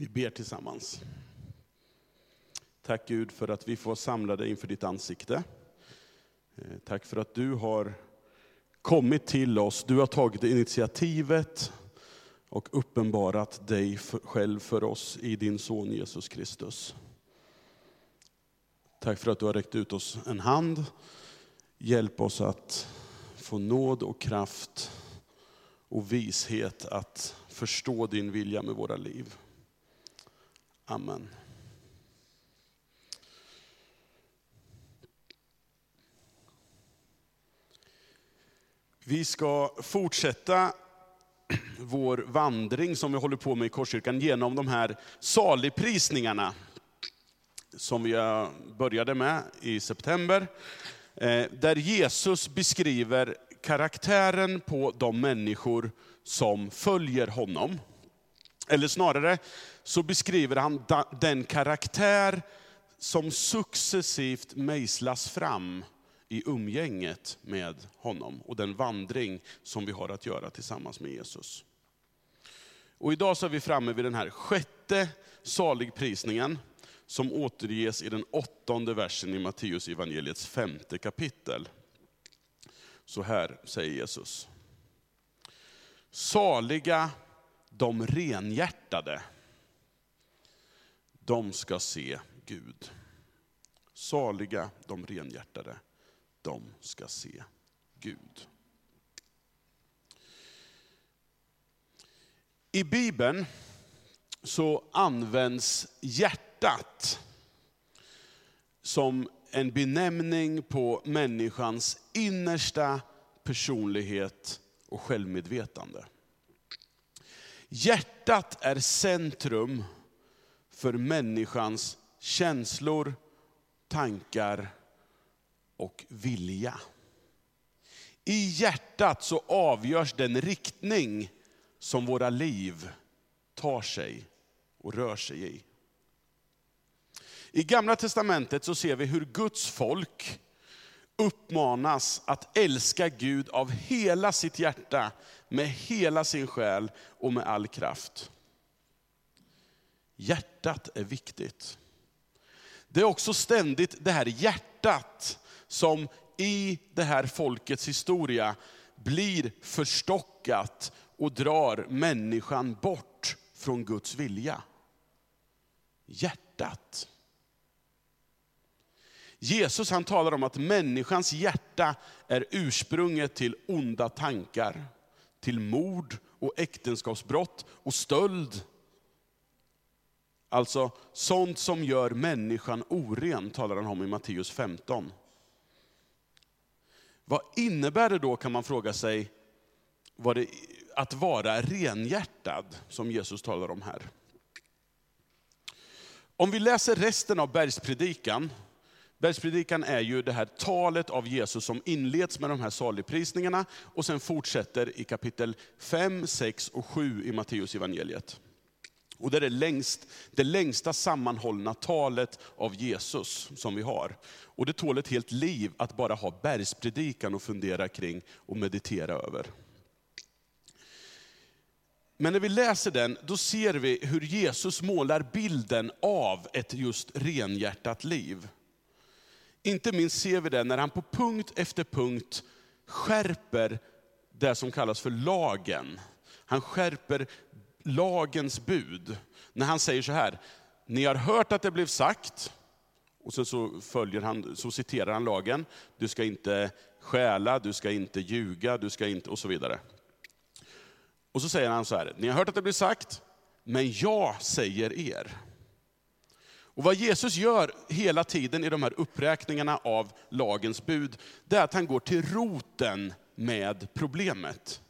Vi ber tillsammans. Tack Gud för att vi får samla dig inför ditt ansikte. Eh, tack för att du har kommit till oss, du har tagit initiativet och uppenbarat dig själv för oss i din son Jesus Kristus. Tack för att du har räckt ut oss en hand. Hjälp oss att få nåd och kraft och vishet att förstå din vilja med våra liv. Amen. Vi ska fortsätta vår vandring som vi håller på med i Korskyrkan genom de här saligprisningarna som vi började med i september. Eh, där Jesus beskriver karaktären på de människor som följer honom. Eller snarare så beskriver han den karaktär som successivt mejslas fram i umgänget med honom och den vandring som vi har att göra tillsammans med Jesus. Och idag så är vi framme vid den här sjätte saligprisningen som återges i den åttonde versen i Matteus evangeliets femte kapitel. Så här säger Jesus. Saliga de renhjärtade, de ska se Gud. Saliga de renhjärtade, de ska se Gud. I Bibeln så används hjärtat som en benämning på människans innersta personlighet och självmedvetande. Hjärtat är centrum för människans känslor, tankar och vilja. I hjärtat så avgörs den riktning som våra liv tar sig och rör sig i. I gamla testamentet så ser vi hur Guds folk uppmanas att älska Gud av hela sitt hjärta, med hela sin själ och med all kraft. Hjärtat är viktigt. Det är också ständigt det här hjärtat som i det här folkets historia blir förstockat och drar människan bort från Guds vilja. Hjärtat. Jesus han talar om att människans hjärta är ursprunget till onda tankar, till mord och äktenskapsbrott och stöld. Alltså sånt som gör människan oren, talar han om i Matteus 15. Vad innebär det då kan man fråga sig, det, att vara renhjärtad, som Jesus talar om här? Om vi läser resten av bergspredikan, Bergspredikan är ju det här talet av Jesus som inleds med de här saligprisningarna och sen fortsätter i kapitel 5, 6 och 7 i Matteus evangeliet. Och det är det, längst, det längsta sammanhållna talet av Jesus som vi har. Och det tål ett helt liv att bara ha bergspredikan och fundera kring och meditera över. Men när vi läser den, då ser vi hur Jesus målar bilden av ett just renhjärtat liv. Inte minst ser vi det när han på punkt efter punkt skärper det som kallas för lagen. Han skärper lagens bud. När han säger så här, ni har hört att det blev sagt, och sen så, följer han, så citerar han lagen. Du ska inte stjäla, du ska inte ljuga, du ska inte, och så vidare. Och så säger han så här, ni har hört att det blev sagt, men jag säger er. Och vad Jesus gör hela tiden i de här uppräkningarna av lagens bud, det är att han går till roten med problemet.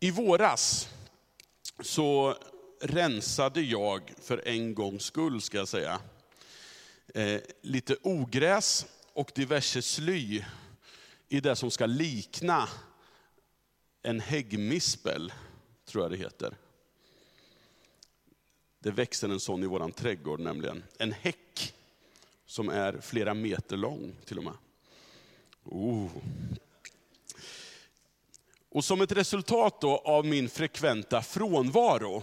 I våras så rensade jag, för en gångs skull ska jag säga, eh, lite ogräs och diverse sly i det som ska likna en häggmispel, tror jag det heter. Det växer en sån i våran trädgård nämligen. En häck som är flera meter lång till och med. Oh. Och som ett resultat då av min frekventa frånvaro,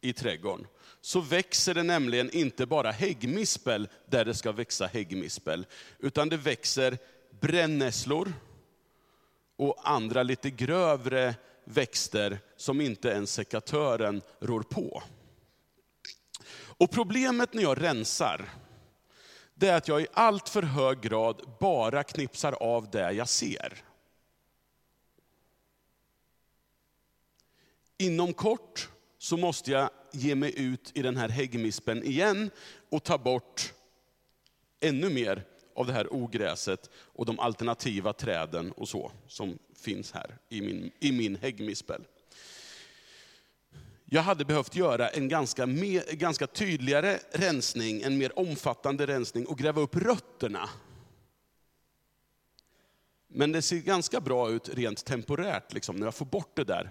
i trädgården, så växer det nämligen inte bara häggmispel där det ska växa häggmispel, utan det växer brännässlor och andra lite grövre växter som inte ens sekatören rår på. Och problemet när jag rensar, det är att jag i allt för hög grad bara knipsar av det jag ser. Inom kort så måste jag ge mig ut i den här häggmispen igen och ta bort ännu mer av det här ogräset och de alternativa träden och så som finns här i min, i min häggmispel. Jag hade behövt göra en ganska, mer, ganska tydligare rensning, en mer omfattande rensning och gräva upp rötterna. Men det ser ganska bra ut rent temporärt, liksom, när jag får bort det där.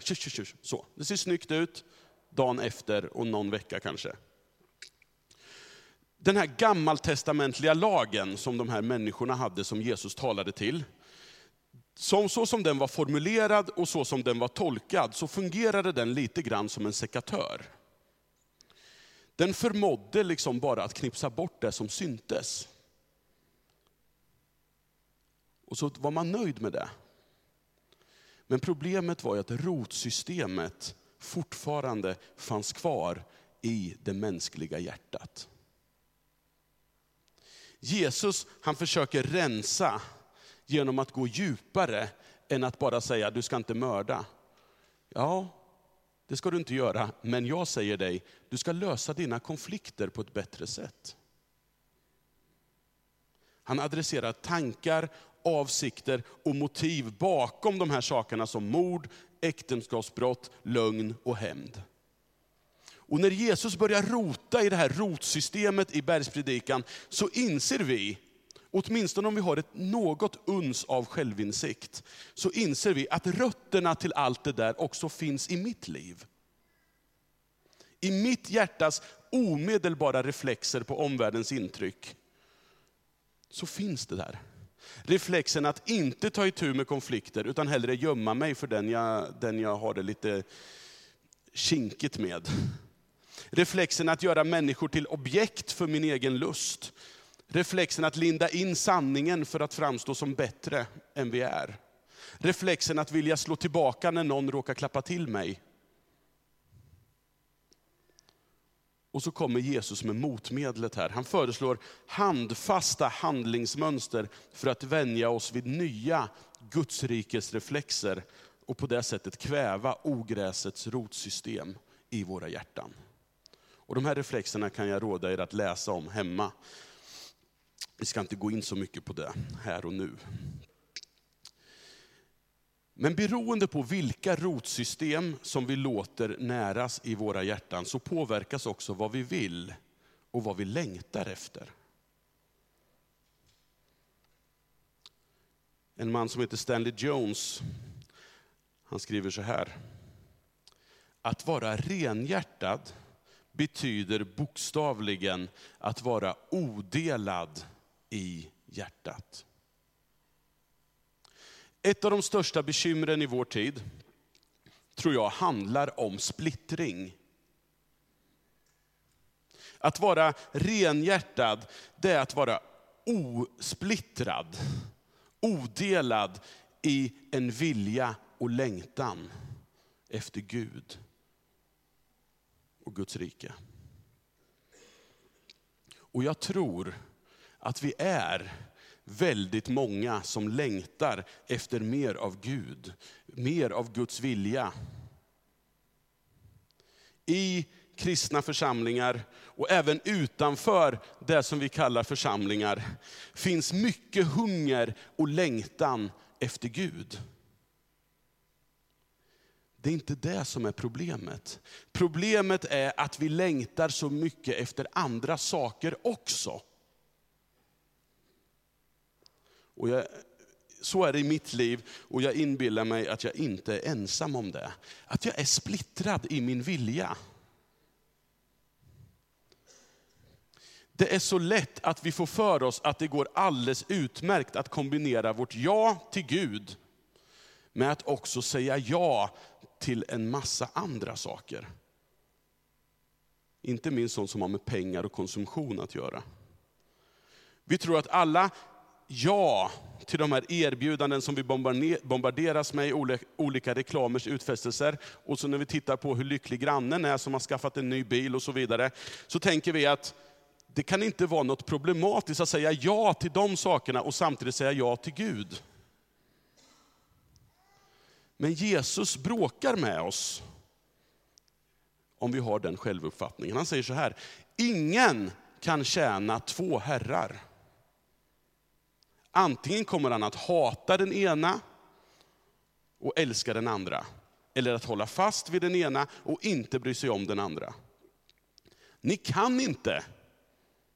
Så. Det ser snyggt ut dagen efter och någon vecka kanske. Den här gammaltestamentliga lagen som de här människorna hade, som Jesus talade till, som, så som den var formulerad och så som den var tolkad, så fungerade den lite grann som en sekatör. Den förmådde liksom bara att knipsa bort det som syntes. Och så var man nöjd med det. Men problemet var ju att rotsystemet fortfarande fanns kvar i det mänskliga hjärtat. Jesus han försöker rensa genom att gå djupare än att bara säga, du ska inte mörda. Ja, det ska du inte göra, men jag säger dig, du ska lösa dina konflikter på ett bättre sätt. Han adresserar tankar, avsikter och motiv bakom de här sakerna som mord, äktenskapsbrott, lögn och hämnd. Och när Jesus börjar rota i det här rotsystemet i bergspredikan, så inser vi, åtminstone om vi har ett något uns av självinsikt, så inser vi att rötterna till allt det där också finns i mitt liv. I mitt hjärtas omedelbara reflexer på omvärldens intryck, så finns det där. Reflexen att inte ta itu med konflikter, utan hellre gömma mig för den jag, den jag har det lite kinkigt med. Reflexen att göra människor till objekt för min egen lust. Reflexen att linda in sanningen för att framstå som bättre än vi är. Reflexen att vilja slå tillbaka när någon råkar klappa till mig. Och så kommer Jesus med motmedlet här. Han föreslår handfasta handlingsmönster för att vänja oss vid nya Gudsrikes reflexer och på det sättet kväva ogräsets rotsystem i våra hjärtan. Och de här reflexerna kan jag råda er att läsa om hemma. Vi ska inte gå in så mycket på det här och nu. Men beroende på vilka rotsystem som vi låter näras i våra hjärtan, så påverkas också vad vi vill och vad vi längtar efter. En man som heter Stanley Jones, han skriver så här. Att vara renhjärtad betyder bokstavligen att vara odelad i hjärtat. Ett av de största bekymren i vår tid, tror jag, handlar om splittring. Att vara renhjärtad, det är att vara osplittrad, odelad i en vilja och längtan efter Gud och Guds rike. Och jag tror att vi är väldigt många som längtar efter mer av Gud, mer av Guds vilja. I kristna församlingar och även utanför det som vi kallar församlingar finns mycket hunger och längtan efter Gud. Det är inte det som är problemet. Problemet är att vi längtar så mycket efter andra saker också. Och jag, så är det i mitt liv och jag inbillar mig att jag inte är ensam om det. Att jag är splittrad i min vilja. Det är så lätt att vi får för oss att det går alldeles utmärkt att kombinera vårt ja till Gud med att också säga ja till en massa andra saker. Inte minst sånt som har med pengar och konsumtion att göra. Vi tror att alla ja till de här erbjudanden som vi bombarderas med i olika reklamers utfästelser. Och så när vi tittar på hur lycklig grannen är som har skaffat en ny bil och så vidare. Så tänker vi att det kan inte vara något problematiskt att säga ja till de sakerna och samtidigt säga ja till Gud. Men Jesus bråkar med oss om vi har den självuppfattningen. Han säger så här, ingen kan tjäna två herrar. Antingen kommer han att hata den ena och älska den andra. Eller att hålla fast vid den ena och inte bry sig om den andra. Ni kan inte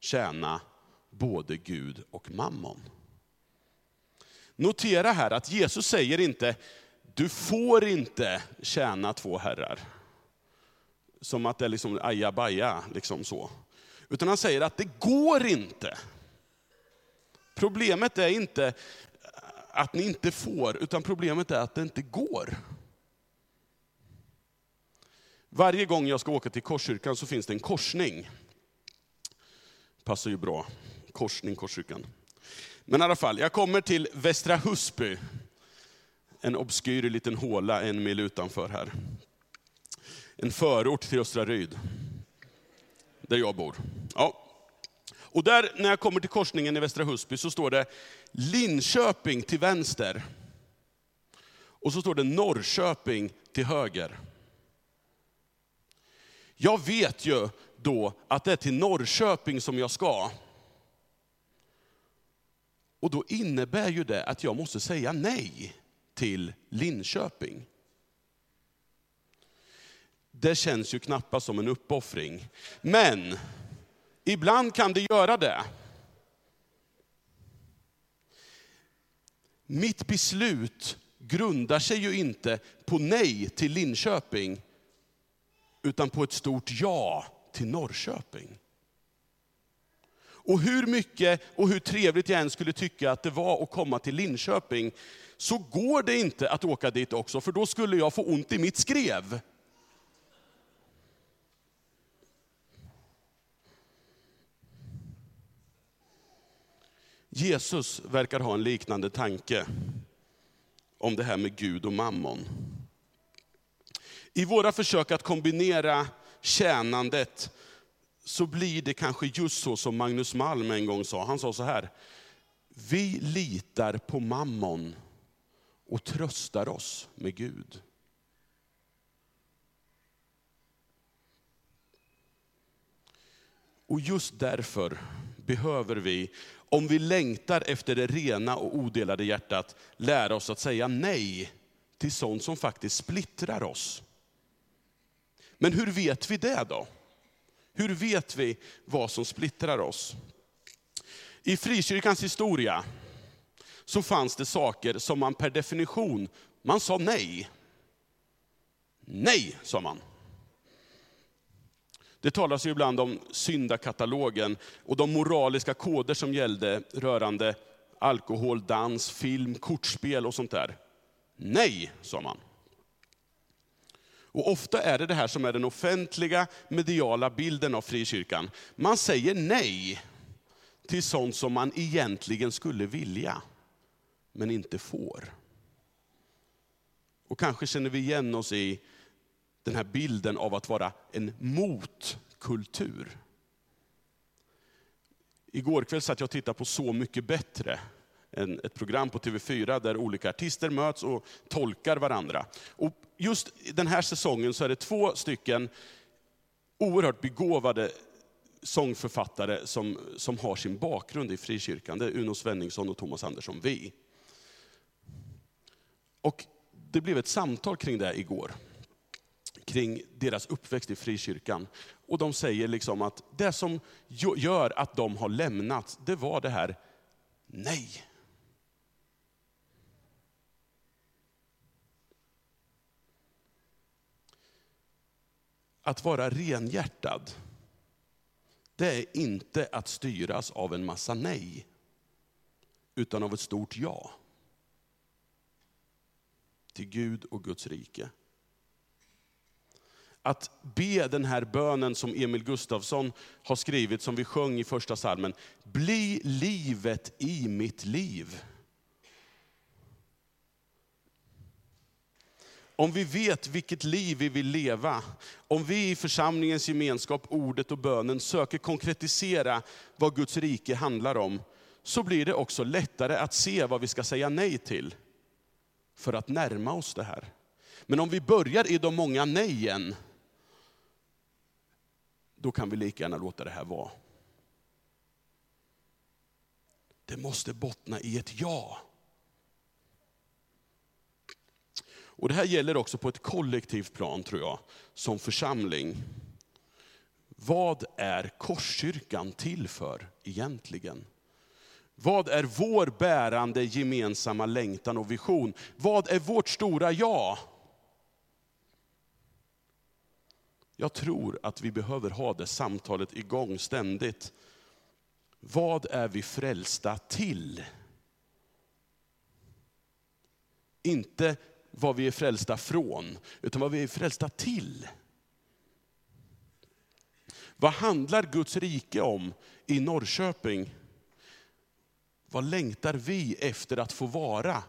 tjäna både Gud och mammon. Notera här att Jesus säger inte, du får inte tjäna två herrar. Som att det är liksom ajabaja, liksom så. Utan han säger att det går inte. Problemet är inte att ni inte får, utan problemet är att det inte går. Varje gång jag ska åka till Korskyrkan så finns det en korsning. Passar ju bra. Korsning, Korskyrkan. Men i alla fall, jag kommer till Västra Husby. En obskyr liten håla en mil utanför här. En förort till Östra Ryd. Där jag bor. Ja. Och där, när jag kommer till korsningen i Västra Husby, så står det Linköping till vänster. Och så står det Norrköping till höger. Jag vet ju då att det är till Norrköping som jag ska. Och då innebär ju det att jag måste säga nej till Linköping. Det känns ju knappast som en uppoffring. Men ibland kan det göra det. Mitt beslut grundar sig ju inte på nej till Linköping, utan på ett stort ja till Norrköping. Och hur mycket och hur trevligt jag än skulle tycka att det var att komma till Linköping, så går det inte att åka dit också, för då skulle jag få ont i mitt skrev. Jesus verkar ha en liknande tanke om det här med Gud och mammon. I våra försök att kombinera tjänandet så blir det kanske just så som Magnus Malm en gång sa. Han sa så här, vi litar på mammon och tröstar oss med Gud. Och just därför behöver vi, om vi längtar efter det rena och odelade hjärtat, lära oss att säga nej till sånt som faktiskt splittrar oss. Men hur vet vi det då? Hur vet vi vad som splittrar oss? I frikyrkans historia så fanns det saker som man per definition, man sa nej. Nej, sa man. Det talas ju ibland om syndakatalogen och de moraliska koder som gällde rörande alkohol, dans, film, kortspel och sånt där. Nej, sa man. Och ofta är det det här som är den offentliga mediala bilden av frikyrkan. Man säger nej till sånt som man egentligen skulle vilja, men inte får. Och kanske känner vi igen oss i den här bilden av att vara en motkultur. Igår kväll satt jag och tittade på Så mycket bättre, ett program på TV4 där olika artister möts och tolkar varandra. Och just den här säsongen så är det två stycken oerhört begåvade sångförfattare som, som har sin bakgrund i frikyrkan. Det är Uno Svenningsson och Thomas Andersson Vi. Och det blev ett samtal kring det igår. Kring deras uppväxt i frikyrkan. Och de säger liksom att det som gör att de har lämnat, det var det här nej. Att vara renhjärtad, det är inte att styras av en massa nej, utan av ett stort ja. Till Gud och Guds rike att be den här bönen som Emil Gustafsson har skrivit, som vi sjöng i första salmen. Bli livet i mitt liv. Om vi vet vilket liv vi vill leva, om vi i församlingens gemenskap, ordet och bönen söker konkretisera vad Guds rike handlar om, så blir det också lättare att se vad vi ska säga nej till för att närma oss det här. Men om vi börjar i de många nejen, då kan vi lika gärna låta det här vara. Det måste bottna i ett ja. Och Det här gäller också på ett kollektivt plan tror jag, som församling. Vad är Korskyrkan till för egentligen? Vad är vår bärande gemensamma längtan och vision? Vad är vårt stora ja? Jag tror att vi behöver ha det samtalet igång ständigt. Vad är vi frälsta till? Inte vad vi är frälsta från, utan vad vi är frälsta till. Vad handlar Guds rike om i Norrköping? Vad längtar vi efter att få vara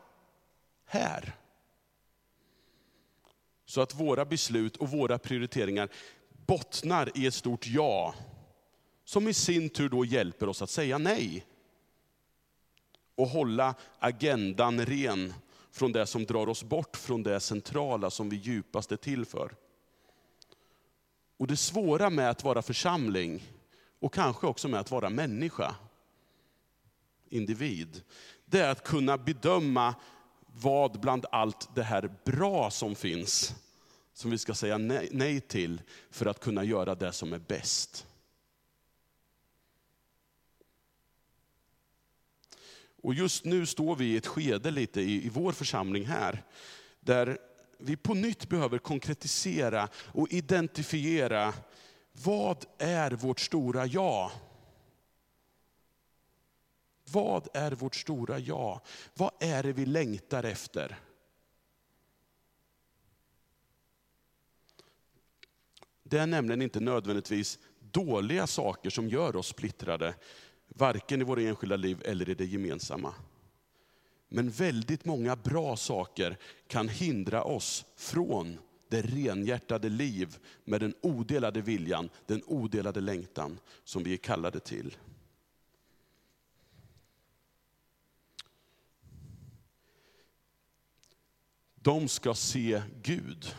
här? Så att våra beslut och våra prioriteringar bottnar i ett stort ja, som i sin tur då hjälper oss att säga nej. Och hålla agendan ren från det som drar oss bort från det centrala som vi djupast är till för. Och det svåra med att vara församling, och kanske också med att vara människa, individ, det är att kunna bedöma vad bland allt det här bra som finns, som vi ska säga nej, nej till för att kunna göra det som är bäst. Och just nu står vi i ett skede lite i, i vår församling här, där vi på nytt behöver konkretisera och identifiera vad är vårt stora ja? Vad är vårt stora ja? Vad är det vi längtar efter? Det är nämligen inte nödvändigtvis dåliga saker som gör oss splittrade, varken i våra enskilda liv eller i det gemensamma. Men väldigt många bra saker kan hindra oss från det renhjärtade liv med den odelade viljan, den odelade längtan som vi är kallade till. De ska se Gud.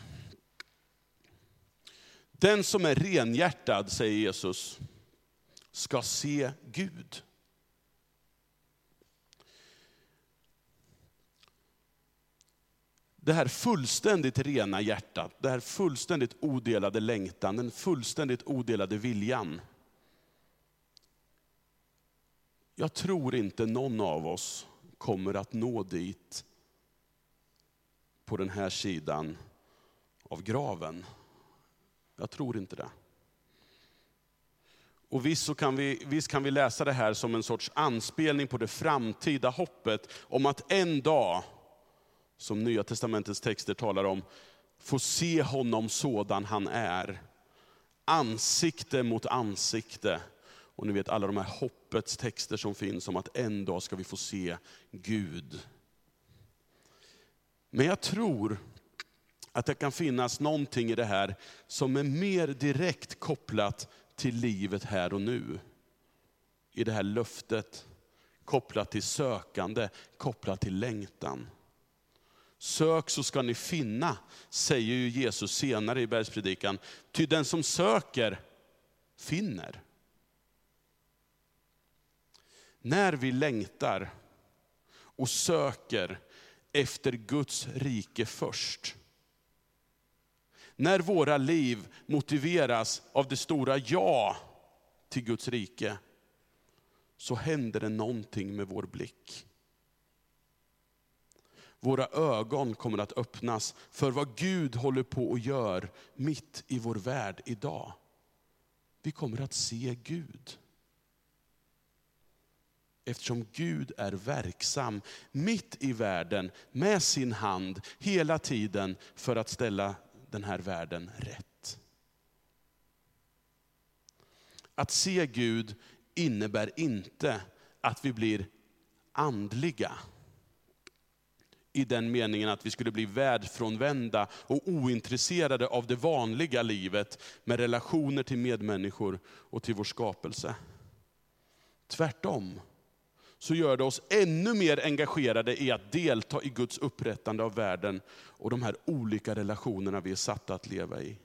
Den som är renhjärtad, säger Jesus, ska se Gud. Det här fullständigt rena hjärtat, det här fullständigt odelade längtan, den fullständigt odelade viljan. Jag tror inte någon av oss kommer att nå dit på den här sidan av graven. Jag tror inte det. Och visst, så kan vi, visst kan vi läsa det här som en sorts anspelning på det framtida hoppet om att en dag, som Nya Testamentets texter talar om, få se honom sådan han är. Ansikte mot ansikte. Och ni vet alla de här hoppets texter som finns om att en dag ska vi få se Gud. Men jag tror att det kan finnas någonting i det här som är mer direkt kopplat till livet här och nu. I det här löftet, kopplat till sökande, kopplat till längtan. Sök så ska ni finna, säger ju Jesus senare i bergspredikan. Ty den som söker, finner. När vi längtar och söker efter Guds rike först, när våra liv motiveras av det stora ja till Guds rike, så händer det någonting med vår blick. Våra ögon kommer att öppnas för vad Gud håller på och gör mitt i vår värld idag. Vi kommer att se Gud. Eftersom Gud är verksam mitt i världen med sin hand hela tiden för att ställa den här världen rätt. Att se Gud innebär inte att vi blir andliga. I den meningen att vi skulle bli världsfrånvända och ointresserade av det vanliga livet med relationer till medmänniskor och till vår skapelse. Tvärtom så gör det oss ännu mer engagerade i att delta i Guds upprättande av världen och de här olika relationerna vi är satta att leva i.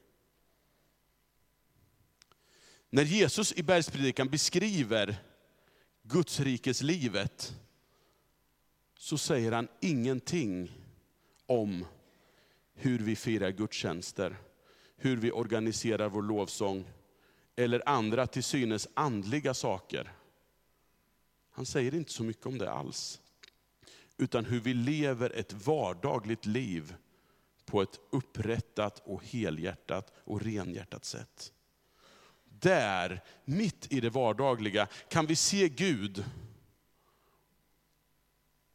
När Jesus i bergspredikan beskriver Guds rikes livet så säger han ingenting om hur vi firar gudstjänster, hur vi organiserar vår lovsång eller andra till synes andliga saker. Han säger inte så mycket om det alls. Utan hur vi lever ett vardagligt liv på ett upprättat och helhjärtat och renhjärtat sätt. Där, mitt i det vardagliga, kan vi se Gud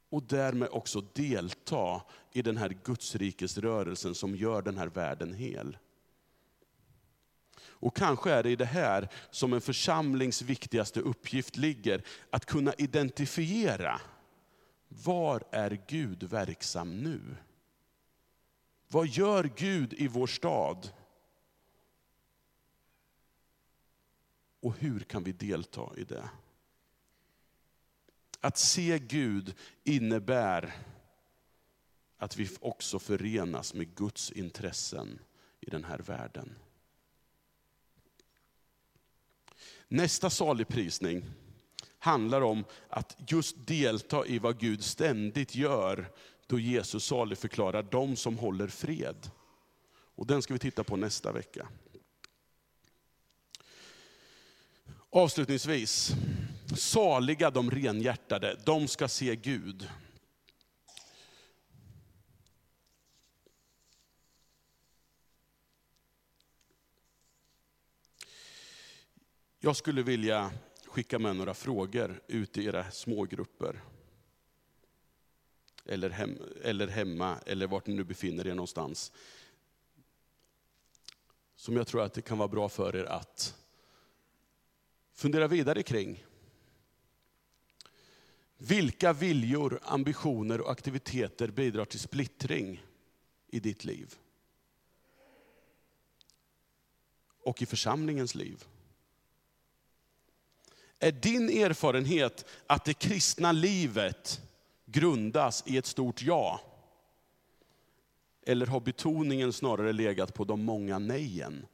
och därmed också delta i den här Gudsrikesrörelsen som gör den här världen hel. Och kanske är det i det här som en församlings viktigaste uppgift ligger, att kunna identifiera, var är Gud verksam nu? Vad gör Gud i vår stad? Och hur kan vi delta i det? Att se Gud innebär att vi också förenas med Guds intressen i den här världen. Nästa saligprisning handlar om att just delta i vad Gud ständigt gör då Jesus saligförklarar de som håller fred. Och den ska vi titta på nästa vecka. Avslutningsvis, saliga de renhjärtade, de ska se Gud. Jag skulle vilja skicka med några frågor ut i era smågrupper. Eller, hem, eller hemma, eller vart ni nu befinner er någonstans. Som jag tror att det kan vara bra för er att fundera vidare kring. Vilka viljor, ambitioner och aktiviteter bidrar till splittring i ditt liv? Och i församlingens liv? Är din erfarenhet att det kristna livet grundas i ett stort ja? Eller har betoningen snarare legat på de många nejen?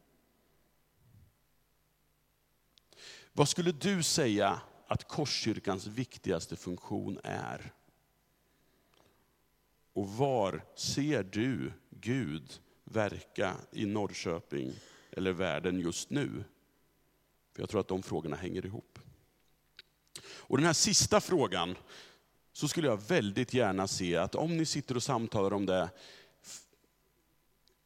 Vad skulle du säga att Korskyrkans viktigaste funktion är? Och var ser du Gud verka i Norrköping eller världen just nu? För jag tror att de frågorna hänger ihop. Och den här sista frågan, så skulle jag väldigt gärna se att om ni sitter och samtalar om det,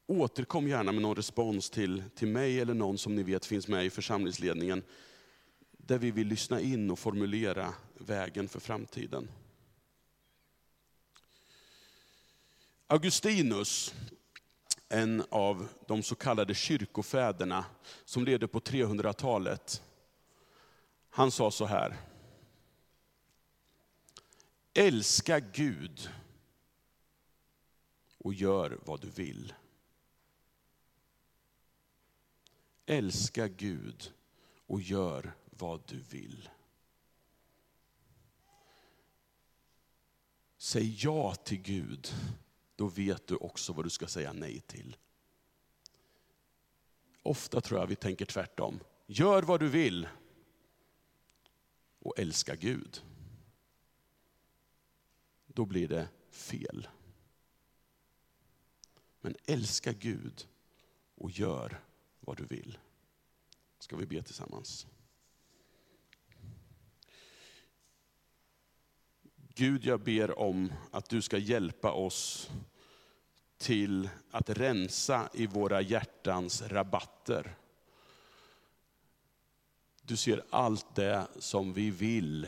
återkom gärna med någon respons till, till mig eller någon som ni vet finns med i församlingsledningen, där vi vill lyssna in och formulera vägen för framtiden. Augustinus, en av de så kallade kyrkofäderna som levde på 300-talet, han sa så här. Älska Gud och gör vad du vill. Älska Gud och gör vad du vill. Säg ja till Gud, då vet du också vad du ska säga nej till. Ofta tror jag vi tänker tvärtom. Gör vad du vill och älska Gud då blir det fel. Men älska Gud och gör vad du vill. Ska vi be tillsammans? Gud, jag ber om att du ska hjälpa oss till att rensa i våra hjärtans rabatter. Du ser allt det som vi vill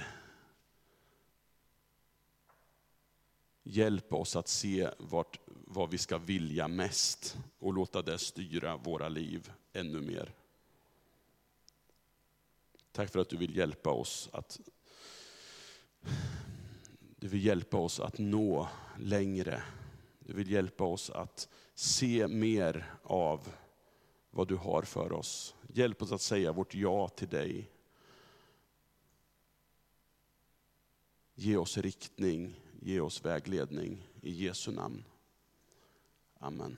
Hjälp oss att se vart, vad vi ska vilja mest och låta det styra våra liv ännu mer. Tack för att du vill hjälpa oss att du vill hjälpa oss att nå längre. Du vill hjälpa oss att se mer av vad du har för oss. Hjälp oss att säga vårt ja till dig. Ge oss riktning, ge oss vägledning i Jesu namn. Amen.